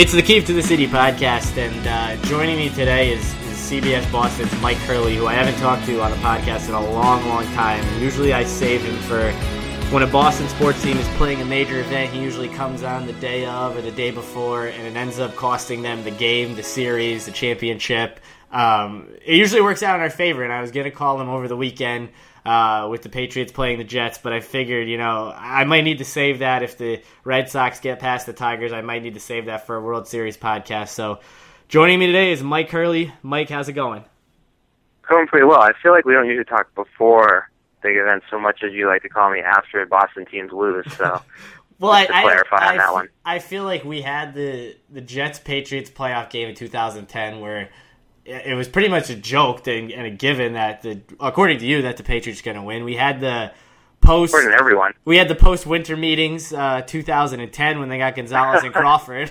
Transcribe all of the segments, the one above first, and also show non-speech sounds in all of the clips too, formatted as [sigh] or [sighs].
It's the Keep to the City podcast, and uh, joining me today is, is CBS Boston's Mike Hurley, who I haven't talked to on a podcast in a long, long time. Usually I save him for when a Boston sports team is playing a major event. He usually comes on the day of or the day before, and it ends up costing them the game, the series, the championship. Um, it usually works out in our favor, and I was going to call him over the weekend uh, with the Patriots playing the Jets, but I figured, you know, I might need to save that if the Red Sox get past the Tigers. I might need to save that for a World Series podcast. So, joining me today is Mike Hurley. Mike, how's it going? Going pretty well. I feel like we don't usually talk before big events so much as you like to call me after Boston teams lose. So, [laughs] well, I, clarify I, on that one. I feel like we had the the Jets Patriots playoff game in 2010 where it was pretty much a joke and, a given that the according to you that the Patriots are going to win. We had the post according to everyone. We had the post winter meetings, uh, 2010 when they got Gonzalez and [laughs] Crawford,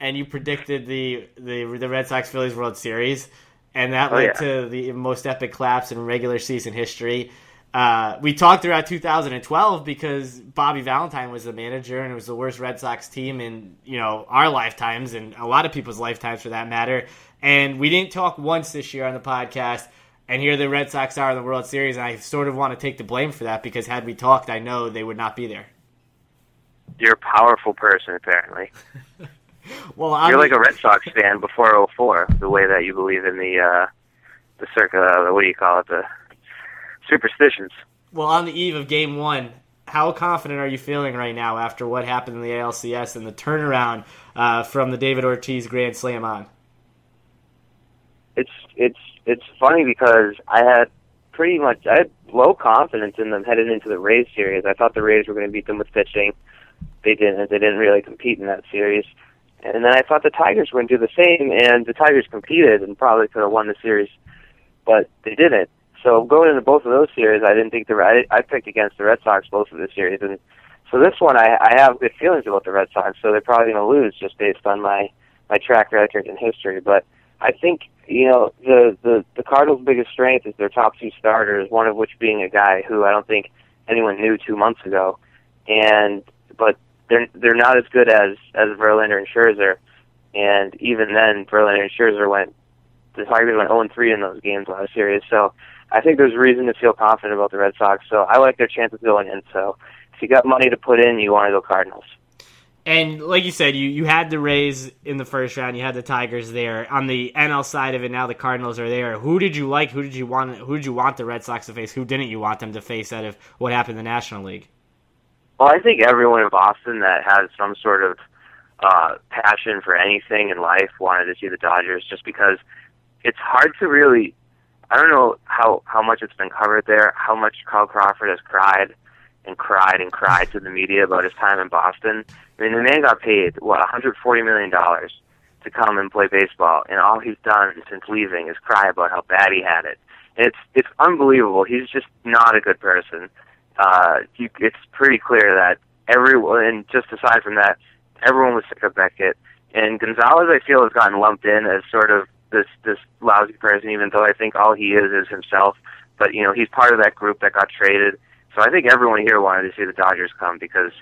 and you predicted the the the Red Sox Phillies World Series, and that oh, led yeah. to the most epic collapse in regular season history. Uh, we talked throughout 2012 because Bobby Valentine was the manager, and it was the worst Red Sox team in you know our lifetimes and a lot of people's lifetimes for that matter. And we didn't talk once this year on the podcast. And here the Red Sox are in the World Series, and I sort of want to take the blame for that because had we talked, I know they would not be there. You're a powerful person, apparently. [laughs] well, I'm, you're like a Red Sox fan before 04, the way that you believe in the uh, the circa. Uh, what do you call it? The superstitions. Well, on the eve of Game One, how confident are you feeling right now after what happened in the ALCS and the turnaround uh, from the David Ortiz Grand Slam on? It's it's it's funny because I had pretty much I had low confidence in them heading into the Rays series. I thought the Rays were going to beat them with pitching. They didn't. They didn't really compete in that series. And then I thought the Tigers were going to do the same, and the Tigers competed and probably could have won the series, but they didn't. So going into both of those series, I didn't think the I, I picked against the Red Sox both of the series, and so this one I, I have good feelings about the Red Sox. So they're probably going to lose just based on my my track record and history. But I think you know the the the Cardinals' biggest strength is their top two starters, one of which being a guy who I don't think anyone knew two months ago, and but they're they're not as good as as Verlander and Scherzer, and even then Verlander and Scherzer went the Tigers went 0 3 in those games last series. So I think there's reason to feel confident about the Red Sox. So I like their chances going in. So if you got money to put in, you want to go Cardinals. And like you said, you, you had the Rays in the first round. You had the Tigers there. On the NL side of it, now the Cardinals are there. Who did you like? Who did you want? Who did you want the Red Sox to face? Who didn't you want them to face out of what happened in the National League? Well, I think everyone in Boston that has some sort of uh, passion for anything in life wanted to see the Dodgers, just because it's hard to really. I don't know how how much it's been covered there, how much Carl Crawford has cried and cried and cried to the media about his time in Boston. I mean, the man got paid what 140 million dollars to come and play baseball, and all he's done since leaving is cry about how bad he had it. And it's it's unbelievable. He's just not a good person. Uh, you, it's pretty clear that everyone, and just aside from that, everyone was sick of Beckett. And Gonzalez, I feel, has gotten lumped in as sort of this this lousy person, even though I think all he is is himself. But you know, he's part of that group that got traded. So I think everyone here wanted to see the Dodgers come because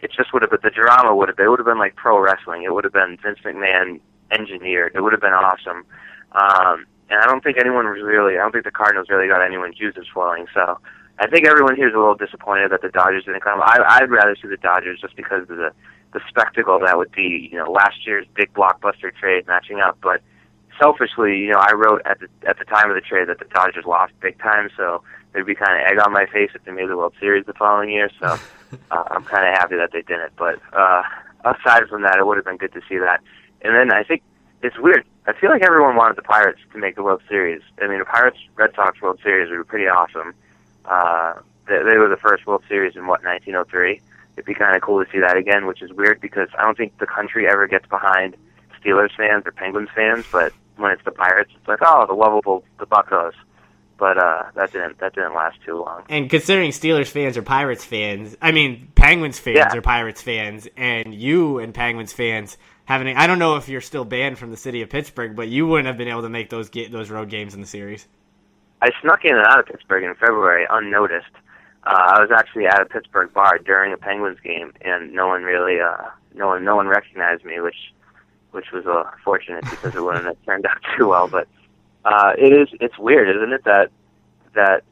it just would have been the drama would have it would have been like pro wrestling. It would have been Vince McMahon engineered. It would have been awesome. Um, and I don't think anyone was really. I don't think the Cardinals really got anyone's juices flowing. So I think everyone here is a little disappointed that the Dodgers didn't come. I, I'd rather see the Dodgers just because of the the spectacle that would be. You know, last year's big blockbuster trade matching up, but selfishly, you know, I wrote at the at the time of the trade that the Dodgers lost big time, so there'd be kind of egg on my face if they made the World Series the following year. So [laughs] uh, I'm kind of happy that they didn't. But uh, aside from that, it would have been good to see that. And then I think it's weird. I feel like everyone wanted the Pirates to make the World Series. I mean, the Pirates Red Sox World Series would be pretty awesome. Uh, they, they were the first World Series in what 1903. It'd be kind of cool to see that again, which is weird because I don't think the country ever gets behind Steelers fans or Penguins fans, but when it's the Pirates, it's like, oh, the lovable the Buccos. But uh, that didn't that didn't last too long. And considering Steelers fans are Pirates fans, I mean Penguins fans Yeah. are Pirates fans, and you and Penguins fans having I don't know if you're still banned from the city of Pittsburgh, but you wouldn't have been able to make those ga- those road games in the series. I snuck in and out of Pittsburgh in February unnoticed. Uh, I was actually at a Pittsburgh bar during a Penguins game, and no one really, uh, no one, no one recognized me, which which was uh, fortunate because it wouldn't have turned out too well. But uh, it is it's weird, isn't it? That that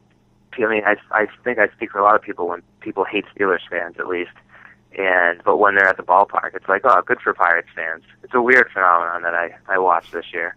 I mean, I I think I speak for a lot of people when people hate Steelers fans, at least. And but when they're at the ballpark, it's like, oh, good for Pirates fans. It's a weird phenomenon that I I watched this year.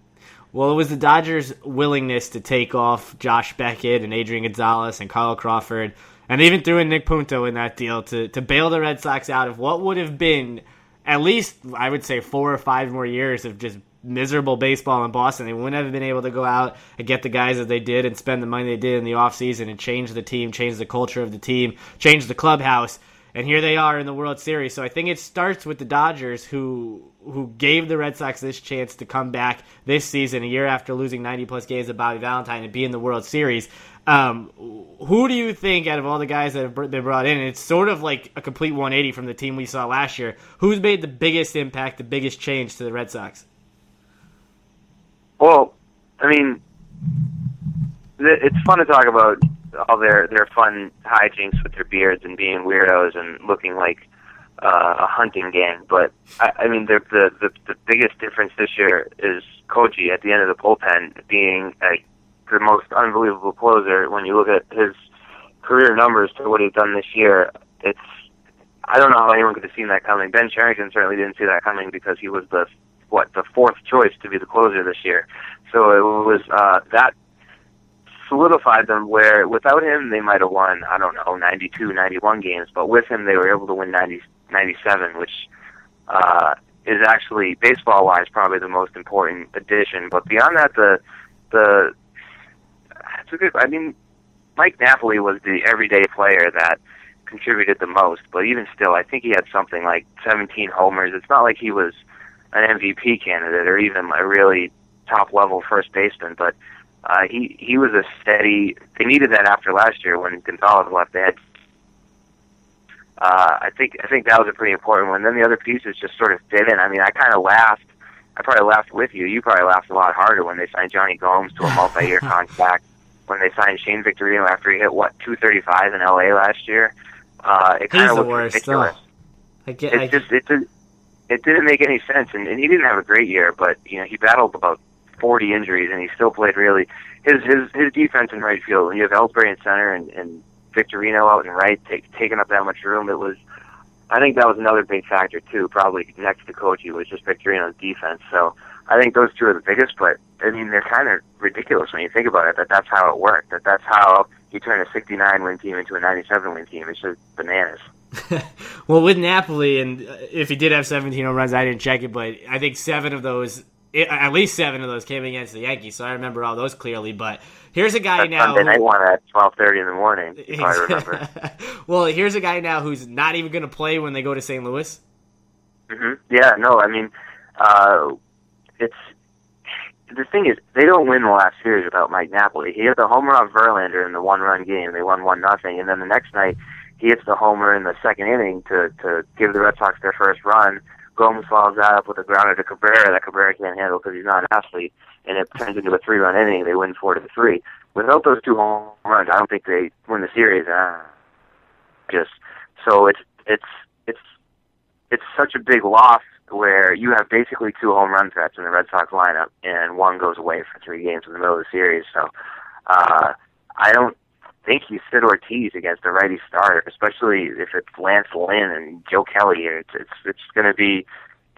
Well, it was the Dodgers' willingness to take off Josh Beckett and Adrian Gonzalez and Carl Crawford, and even threw in Nick Punto in that deal to to bail the Red Sox out of what would have been at least I would say four or five more years of just miserable baseball in Boston. They wouldn't have been able to go out and get the guys that they did and spend the money they did in the offseason and change the team, change the culture of the team, change the clubhouse. And here they are in the World Series. So I think it starts with the Dodgers who who gave the Red Sox this chance to come back this season, a year after losing 90 plus games to Bobby Valentine and be in the World Series. Um, who do you think out of all the guys that have been brought in? It's sort of like a complete 180 from the team we saw last year. Who's made the biggest impact, the biggest change to the Red Sox? Well, I mean, it's fun to talk about all their their fun hijinks with their beards and being weirdos and looking like uh, a hunting gang. But I, I mean, the, the the the biggest difference this year is Koji at the end of the bullpen being a, the most unbelievable closer. When you look at his career numbers to what he's done this year, it's I don't know how anyone could have seen that coming. Ben Cherington certainly didn't see that coming because he was the what the fourth choice to be the closer this year. So it was uh, that solidified them where without him they might have won I don't know 92 91 games. But with him they were able to win 90 97 which uh is actually baseball wise probably the most important addition. But beyond that the the it's a good I mean Mike Napoli was the everyday player that contributed the most. But even still I think he had something like 17 homers. It's not like he was an MVP candidate or even a really top level first baseman, but uh, he he was a steady. They needed that after last year when Gonzalez left. They had. Uh, I think I think that was a pretty important one. Then the other pieces just sort of fit in. I mean, I kind of laughed. I probably laughed with you. You probably laughed a lot harder when they signed Jonny Gomes to a multi-year [laughs] contract. When they signed Shane Victorino after he hit what 235 in LA last year, uh, it kind of looked worst, ridiculous. I get, it's I, just it's a, it didn't make any sense, and, and he didn't have a great year, but you know he battled about 40 injuries, and he still played really. His his his defense in right field. You have Ellsbury in center, and, and Victorino out in right, take, taking up that much room. It was, I think that was another big factor too. Probably next to Koji was just Victorino's defense. So I think those two are the biggest. But I mean, they're kind of ridiculous when you think about it. That that's how it worked. That that's how you turn a 69 win team into a 97 win team. It's just bananas. [laughs] well, with Napoli, and uh, if he did have 17 home runs, I didn't check it, but I think seven of those, at least seven of those, came against the Yankees. So I remember all those clearly. But here's a guy That now. Sunday who- night one at 12:30 in the morning. If I [laughs] remember. [laughs] well, here's a guy now who's not even going to play when they go to St. Louis. hmm Yeah, no, I mean, uh, it's the thing is they don't win the last series without Mike Napoli. He hit the homer off Verlander in the one-run game. They won one nothing, and then the next night he hits the homer in the second inning to to give the Red Sox their first run. Gomes follows that up with a grounder to Cabrera that Cabrera can't handle because he's not an athlete, and it turns into a three-run inning. They win four to three. Without those two home runs, I don't think they win the series. Uh, just so it's it's it's it's such a big loss where you have basically two home run threats in the Red Sox lineup, and one goes away for three games in the middle of the series. So uh, I don't think you sit Ortiz against a righty starter, especially if it's Lance Lynn and Joe Kelly. It's it's it's going to be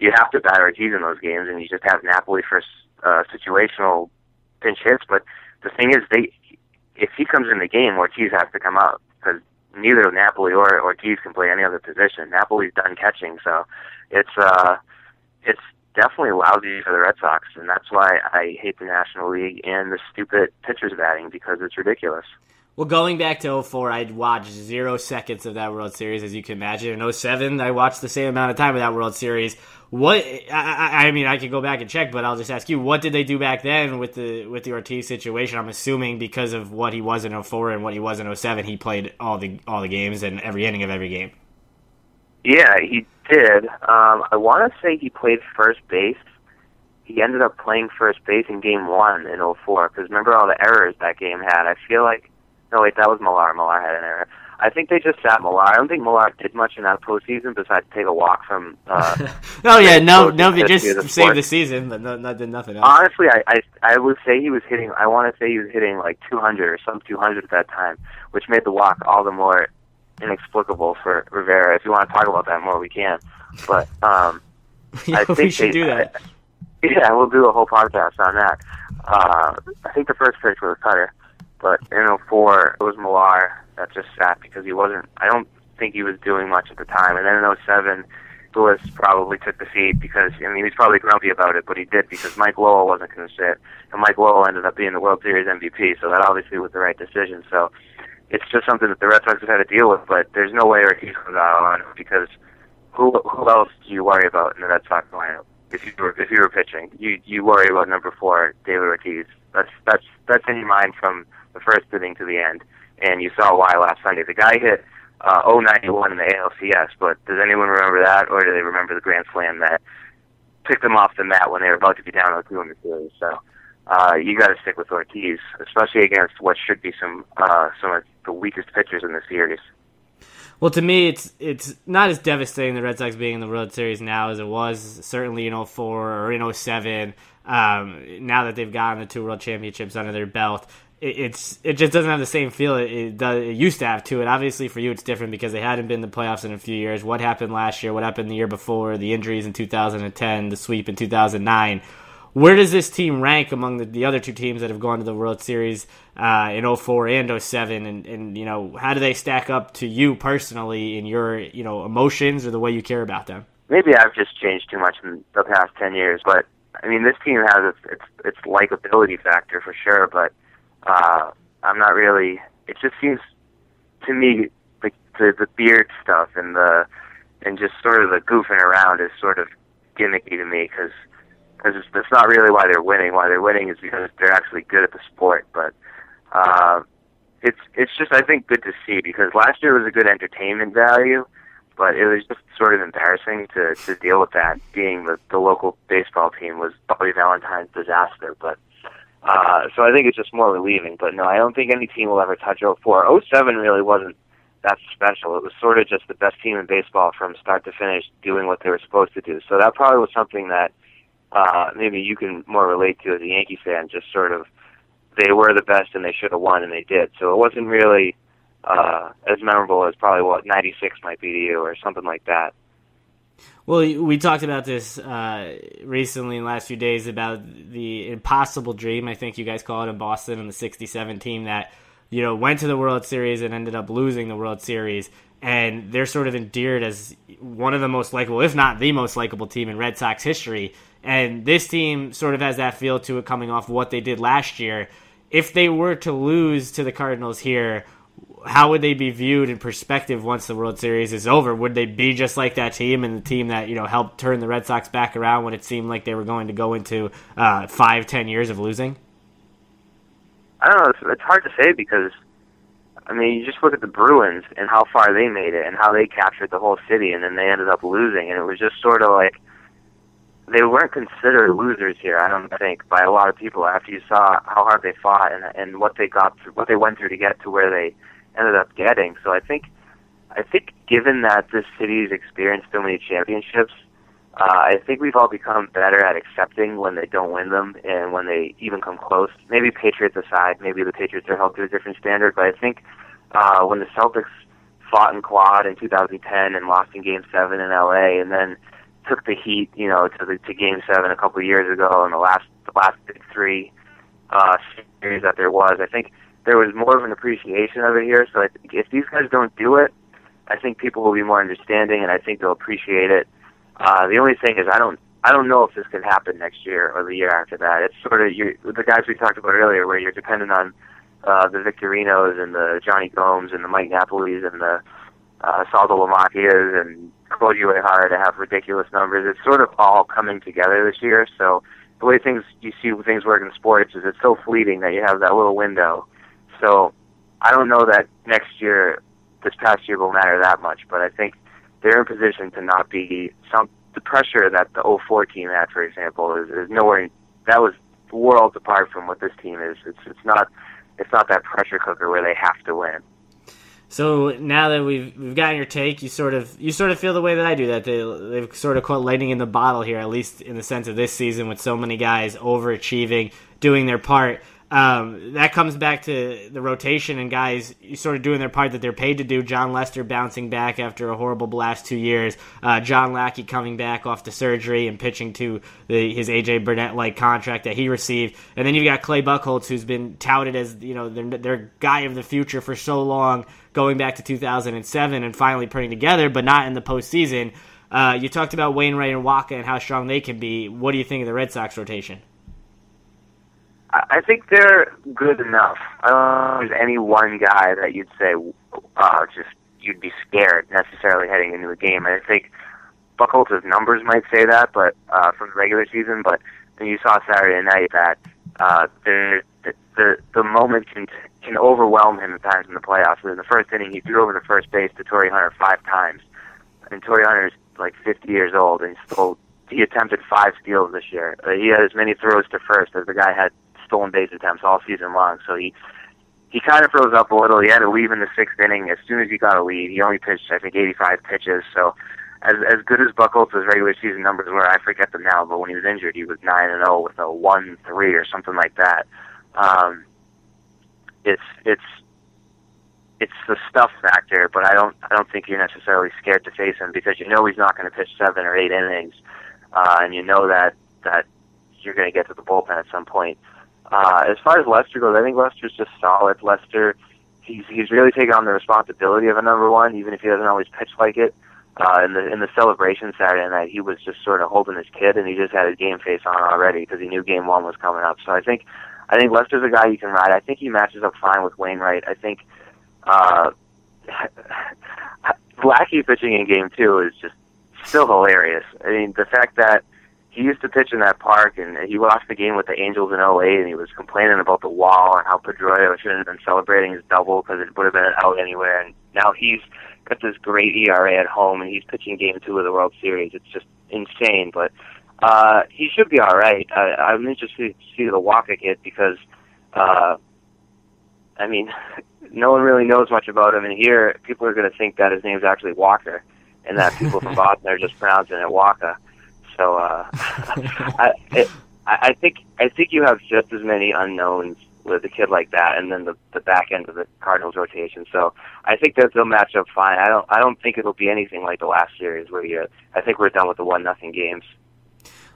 you have to bat Ortiz in those games, and you just have Napoli for uh, situational pinch hits. But the thing is, they if he comes in the game, Ortiz has to come out because neither Napoli or Ortiz can play any other position. Napoli's done catching, so it's uh it's definitely lousy for the Red Sox, and that's why I hate the National League and the stupid pitchers batting because it's ridiculous. Well, going back to 04, I'd watched zero seconds of that World Series, as you can imagine. In 07, I watched the same amount of time of that World Series. What I, I, mean, I could go back and check, but I'll just ask you: What did they do back then with the with the Ortiz situation? I'm assuming because of what he was in 04 and what he was in 07, he played all the all the games and every inning of every game. Yeah, he did. Um, I want to say he played first base. He ended up playing first base in Game One in 04, Because remember all the errors that game had. I feel like no, wait, that was Millar. Millar had an error. I think they just sat Millar. I don't think Millar did much in that postseason besides take a walk from. Uh, [laughs] oh yeah, no, no, they just the saved the season, but no, not did nothing else. Honestly, I, I I would say he was hitting. I want to say he was hitting like 200 or some 200 at that time, which made the walk all the more inexplicable for Rivera. If you want to talk about that more, we can. But um, [laughs] yeah, I think we should they, do that. I, [laughs] yeah, we'll do a whole podcast on that. Uh, I think the first pitch was Cutter, but in 04 it was Millar that just sat because he wasn't. I don't think he was doing much at the time. And then in 07, Lewis probably took the seat because I mean he's probably grumpy about it, but he did because Mike Lowell wasn't going to sit, and Mike Lowell ended up being the World Series MVP. So that obviously was the right decision. So it's just something that the Red Sox have had to deal with. But there's no way Ortiz comes out on because who who else do you worry about in the Red Sox lineup? If you were if you were pitching, you you worry about number four, David Ortiz. That's that's that's in your mind from the first inning to the end, and you saw why last Sunday. The guy hit uh, 091 in the ALCS, but does anyone remember that, or do they remember the Grand Slam that picked them off the mat when they were about to be down 0 2 in the series? So uh, you got to stick with Ortiz, especially against what should be some uh, some of the weakest pitchers in the series. Well, to me, it's it's not as devastating the Red Sox being in the World Series now as it was certainly in 04 or in 07. Um, now that they've gotten the two World Championships under their belt, it, it's it just doesn't have the same feel it, it, does, it used to have to it. Obviously, for you, it's different because they hadn't been in the playoffs in a few years. What happened last year? What happened the year before? The injuries in 2010, the sweep in 2009 where does this team rank among the, the other two teams that have gone to the World Series uh, in 04 and 07? And, and, you know, how do they stack up to you personally in your, you know, emotions or the way you care about them? Maybe I've just changed too much in the past 10 years, but I mean, this team has its, its, its likability factor for sure, but uh, I'm not really, it just seems to me like the, the beard stuff and the, and just sort of the goofing around is sort of gimmicky to me because because that's not really why they're winning. Why they're winning is because they're actually good at the sport. But uh, it's it's just I think good to see because last year was a good entertainment value, but it was just sort of embarrassing to to deal with that. Being the the local baseball team was Bobby Valentine's disaster, but. Uh, so I think it's just more relieving, but no, I don't think any team will ever touch 04. 07 really wasn't that special. It was sort of just the best team in baseball from start to finish doing what they were supposed to do. So that probably was something that uh, maybe you can more relate to as a Yankee fan. Just sort of, they were the best and they should have won and they did. So it wasn't really uh, as memorable as probably what '96 might be to you or something like that. Well, we talked about this uh, recently in the last few days about the impossible dream. I think you guys call it in Boston and the '67 team that you know went to the World Series and ended up losing the World Series and they're sort of endeared as one of the most likable, if not the most likable team in Red Sox history. And this team sort of has that feel to it coming off what they did last year. If they were to lose to the Cardinals here, how would they be viewed in perspective once the World Series is over? Would they be just like that team and the team that you know helped turn the Red Sox back around when it seemed like they were going to go into uh, five, ten years of losing? I don't know. It's, it's hard to say because I mean, you just look at the Bruins and how far they made it and how they captured the whole city, and then they ended up losing, and it was just sort of like they weren't considered losers here. I don't think by a lot of people after you saw how hard they fought and and what they got through, what they went through to get to where they ended up getting. So I think, I think given that this city's experienced so many championships, uh, I think we've all become better at accepting when they don't win them and when they even come close. Maybe Patriots aside, maybe the Patriots are held to a different standard, but I think uh, when the Celtics fought in quad in 2010 and lost in Game Seven in LA, and then took the Heat, you know, to the to Game Seven a couple of years ago, and the last the last big three uh, series that there was, I think there was more of an appreciation of it here. So I think if these guys don't do it, I think people will be more understanding, and I think they'll appreciate it uh, the only thing is, I don't, I don't know if this can happen next year or the year after that. It's sort of you, the guys we talked about earlier, where you're dependent on uh, the Victorinos and the Jonny Gomes and the Mike Napolis and the uh, Saltalamacchias and Claude Uehara to have ridiculous numbers. It's sort of all coming together this year. So the way things you see things work in sports is it's so fleeting that you have that little window. So I don't know that next year, this past year will matter that much, but I think they're in position to not be some the pressure that the 04 team had, for example, is, is nowhere. That was worlds apart from what this team is. It's it's not it's not that pressure cooker where they have to win. So now that we've we've gotten your take, you sort of you sort of feel the way that I do that they they've sort of caught lightning in the bottle here, at least in the sense of this season with so many guys overachieving, doing their part um, that comes back to the rotation and guys sort of doing their part that they're paid to do. Jon Lester bouncing back after a horrible last two years. Uh, John Lackey coming back off the surgery and pitching to the, his AJ Burnett like contract that he received. And then you've got Clay Buchholz, who's been touted as you know their, their guy of the future for so long, going back to 2007 and finally putting together, but not in the postseason. Uh, you talked about Wainwright and Wacha and how strong they can be. What do you think of the Red Sox rotation? I think they're good enough. There's any one guy that you'd say, uh, just you'd be scared necessarily heading into a game. I think Buchholz's numbers might say that, but uh, from the regular season. But then you saw Saturday night that uh, the the the moment can can overwhelm him at times in the playoffs. In the first inning, he threw over the first base to Torii Hunter five times, and Torii Hunter's like 50 years old, and he still he attempted five steals this year. Uh, he had as many throws to first as the guy had stolen base attempts all season long. So he he kind of froze up a little. He had a leave in the sixth inning. As soon as he got a lead, he only pitched I think 85 pitches. So as as good as Buchholz's regular season numbers were, I forget them now. But when he was injured, he was nine and zero oh with a one three or something like that. Um, it's it's it's the stuff factor, but I don't I don't think you're necessarily scared to face him because you know he's not going to pitch seven or eight innings, uh, and you know that that you're going to get to the bullpen at some point. Uh, as far as Lester goes, I think Lester's just solid. Lester, he's he's really taken on the responsibility of a number one, even if he doesn't always pitch like it. Uh, in the in the celebration Saturday night, he was just sort of holding his kid, and he just had his game face on already because he knew Game One was coming up. So I think I think Lester's a guy you can ride. I think he matches up fine with Wainwright. I think uh, [laughs] Lackey pitching in Game Two is just still hilarious. I mean, the fact that he used to pitch in that park, and he lost the game with the Angels in 08, and he was complaining about the wall and how Pedroia shouldn't have been celebrating his double because it would have been an out anywhere. And now he's got this great ERA at home, and he's pitching Game Two of the World Series. It's just insane, but uh, he should be all right. I, I'm interested to see the Wacha kid because, uh, I mean, [laughs] no one really knows much about him, and here people are going to think that his name's actually Walker, and that people from [laughs] Boston are just pronouncing it Wacha. So uh, [laughs] I, it, I think I think you have just as many unknowns with a kid like that, and then the the back end of the Cardinals rotation. So I think that they'll match up fine. I don't I don't think it'll be anything like the last series where you. I think we're done with the one nothing games.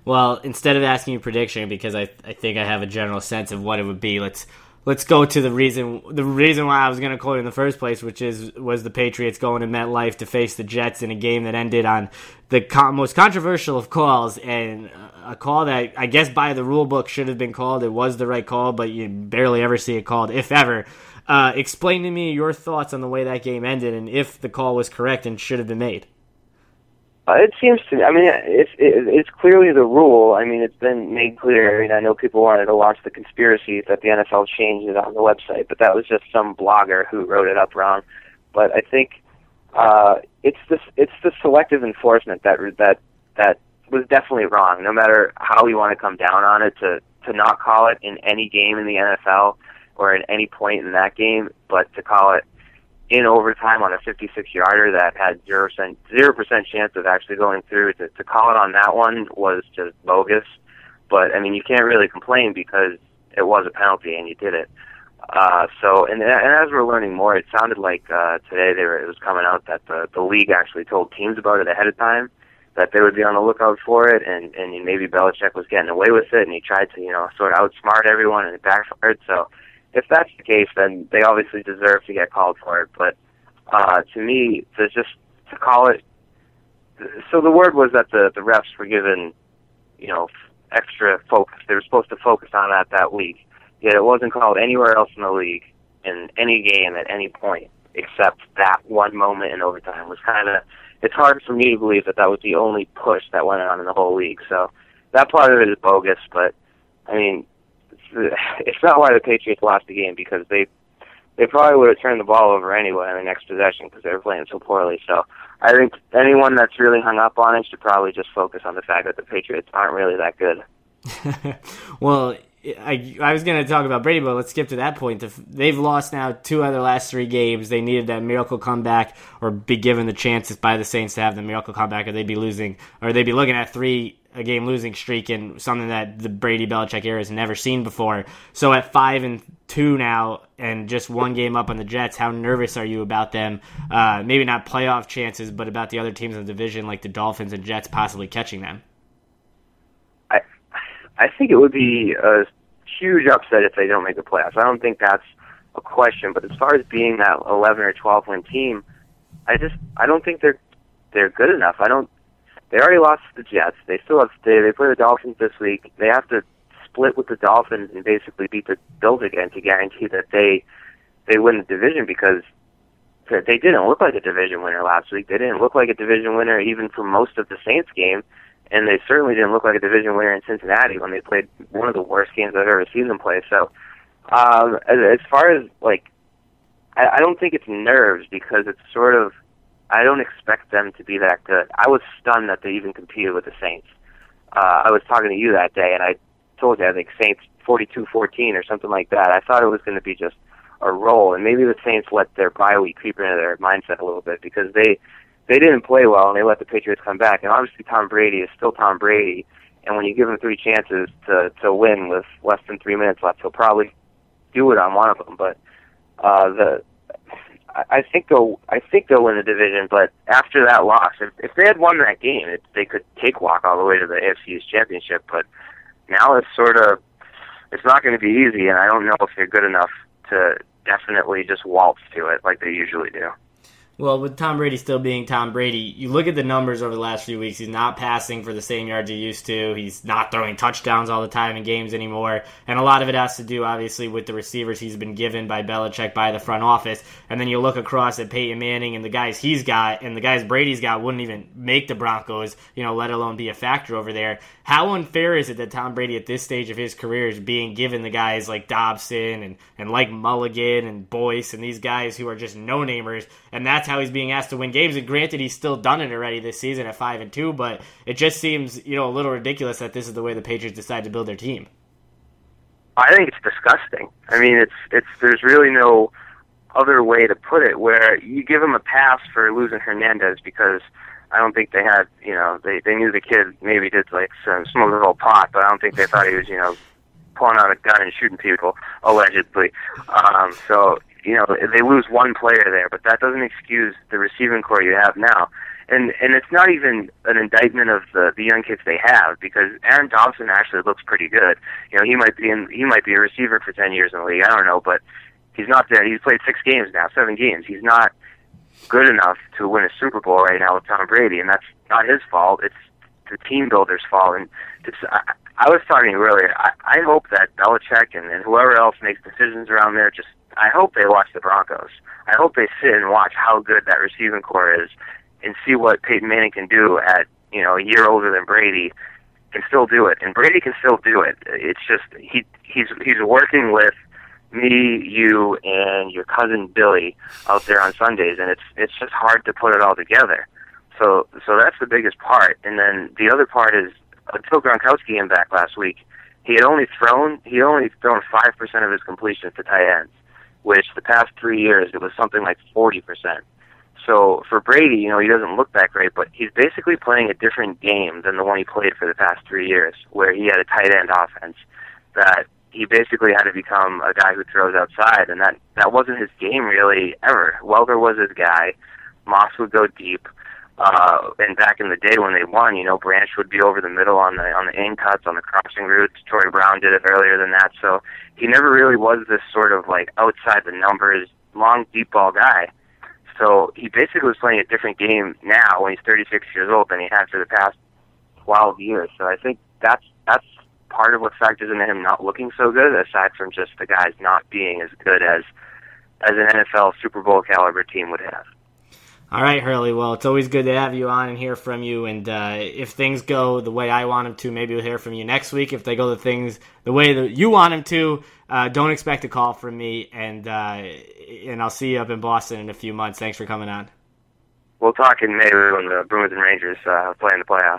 Well, instead of asking you prediction, because I I think I have a general sense of what it would be, let's let's go to the reason the reason why I was going to call it in the first place, which is was the Patriots going to MetLife to face the Jets in a game that ended on the con- most controversial of calls and a call that I guess by the rule book should have been called. It was the right call, but you barely ever see it called, if ever. Uh, explain to me your thoughts on the way that game ended and if the call was correct and should have been made. Uh, it seems to me. I mean, it's it, it's clearly the rule. I mean, it's been made clear. I mean, I know people wanted to launch the conspiracy that the NFL changed it on the website, but that was just some blogger who wrote it up wrong. But I think uh, it's this it's the selective enforcement that that that was definitely wrong. No matter how we want to come down on it, to to not call it in any game in the NFL or at any point in that game, but to call it in overtime on a 56 yarder that had zero percent zero percent chance of actually going through. To, to call it on that one was just bogus. But I mean, you can't really complain because it was a penalty and you did it. Uh, so, and, and as we're learning more, it sounded like uh, today they were, it was coming out that the the league actually told teams about it ahead of time that they would be on the lookout for it, and and maybe Belichick was getting away with it, and he tried to you know sort of outsmart everyone, and it backfired. So if that's the case, then they obviously deserve to get called for it. But uh, to me, to just to call it, so the word was that the the refs were given, you know, extra focus. They were supposed to focus on that that week. Yet it wasn't called anywhere else in the league in any game at any point except that one moment in overtime. It was kind of it's hard for me to believe that that was the only push that went on in the whole league. So that part of it is bogus. But I mean, [sighs] it's not why the Patriots lost the game because they they probably would have turned the ball over anyway in the next possession because they were playing so poorly. So I think anyone that's really hung up on it should probably just focus on the fact that the Patriots aren't really that good. [laughs] well, I, I was going to talk about Brady, but let's skip to that point. They've lost now two of their last three games. They needed that miracle comeback or be given the chances by the Saints to have the miracle comeback, or they'd be losing, or they'd be looking at three a game losing streak and something that the Brady Belichick era has never seen before. So at five and two now, and just one game up on the Jets, how nervous are you about them? Uh, maybe not playoff chances, but about the other teams in the division like the Dolphins and Jets possibly catching them. I I think it would be a huge upset if they don't make the playoffs. I don't think that's a question. But as far as being that 11 or 12 win team, I just I don't think they're they're good enough. I don't they already lost to the Jets. They still have they they play the Dolphins this week. They have to split with the Dolphins and basically beat the Bills again to guarantee that they they win the division because they didn't look like a division winner last week. They didn't look like a division winner even for most of the Saints game, and they certainly didn't look like a division winner in Cincinnati when they played one of the worst games I've ever seen them play. So, um, as, as far as like, I, I don't think it's nerves because it's sort of I don't expect them to be that good. I was stunned that they even competed with the Saints. Uh, I was talking to you that day, and I told you I think Saints 42-14 or something like that. I thought it was going to be just a roll, and maybe the Saints let their bye week creep into their mindset a little bit because they they didn't play well and they let the Patriots come back. And obviously, Tom Brady is still Tom Brady, and when you give him three chances to to win with less than three minutes left, he'll probably do it on one of them. But uh, the I think they'll I think they'll win the division, but after that loss, if, if they had won that game, it, they could take walk all the way to the AFC's championship. But now it's sort of it's not going to be easy, and I don't know if they're good enough to definitely just waltz to it like they usually do. Well, with Tom Brady still being Tom Brady, you look at the numbers over the last few weeks. He's not passing for the same yards he used to. He's not throwing touchdowns all the time in games anymore. And a lot of it has to do, obviously, with the receivers he's been given by Belichick, by the front office. And then you look across at Peyton Manning and the guys he's got, and the guys Brady's got wouldn't even make the Broncos, you know, let alone be a factor over there. How unfair is it that Tom Brady, at this stage of his career, is being given the guys like Dobson and, and like Mulligan and Boyce and these guys who are just no namers? And that's how he's being asked to win games. And granted, he's still done it already this season at five and two, but it just seems you know a little ridiculous that this is the way the Patriots decide to build their team. I think it's disgusting. I mean, it's it's there's really no other way to put it. Where you give him a pass for losing Hernandez because I don't think they had you know they they knew the kid maybe did like some smoke a little pot, but I don't think they thought he was you know pulling out a gun and shooting people allegedly. Um, so you know they lose one player there, but that doesn't excuse the receiving corps you have now. And and it's not even an indictment of the the young kids they have because Aaron Dobson actually looks pretty good. You know he might be in he might be a receiver for ten years in the league. I don't know, but he's not there. He's played six games now, seven games. He's not good enough to win a Super Bowl right now with Tom Brady, and that's not his fault. It's the team builder's fault. And it's I, I was talking earlier. I, I hope that Belichick and, and whoever else makes decisions around there just I hope they watch the Broncos. I hope they sit and watch how good that receiving corps is, and see what Peyton Manning can do at you know a year older than Brady, can still do it, and Brady can still do it. It's just he he's he's working with me, you, and your cousin Billy out there on Sundays, and it's it's just hard to put it all together. So so that's the biggest part, and then the other part is uh, until Gronkowski came back last week, he had only thrown he had only thrown five percent of his completions to tight ends which the past three years it was something like 40%. So for Brady, you know, he doesn't look that great, but he's basically playing a different game than the one he played for the past three years, where he had a tight end offense that he basically had to become a guy who throws outside, and that that wasn't his game really ever. Welker was his guy. Moss would go deep. Uh, and back in the day when they won, you know, Branch would be over the middle on the on the in cuts, on the crossing routes. Troy Brown did it earlier than that, so he never really was this sort of like outside the numbers, long deep ball guy. So he basically was playing a different game now when he's 36 years old than he had for the past 12 years. So I think that's that's part of what factors into him not looking so good, aside from just the guys not being as good as as an NFL Super Bowl caliber team would have. All right, Hurley. Well, it's always good to have you on and hear from you. And uh, if things go the way I want them to, maybe we'll hear from you next week. If they go the things the way that you want them to, uh, don't expect a call from me. And uh, and I'll see you up in Boston in a few months. Thanks for coming on. We'll talk in May when the Bruins and Rangers uh, play in the playoffs.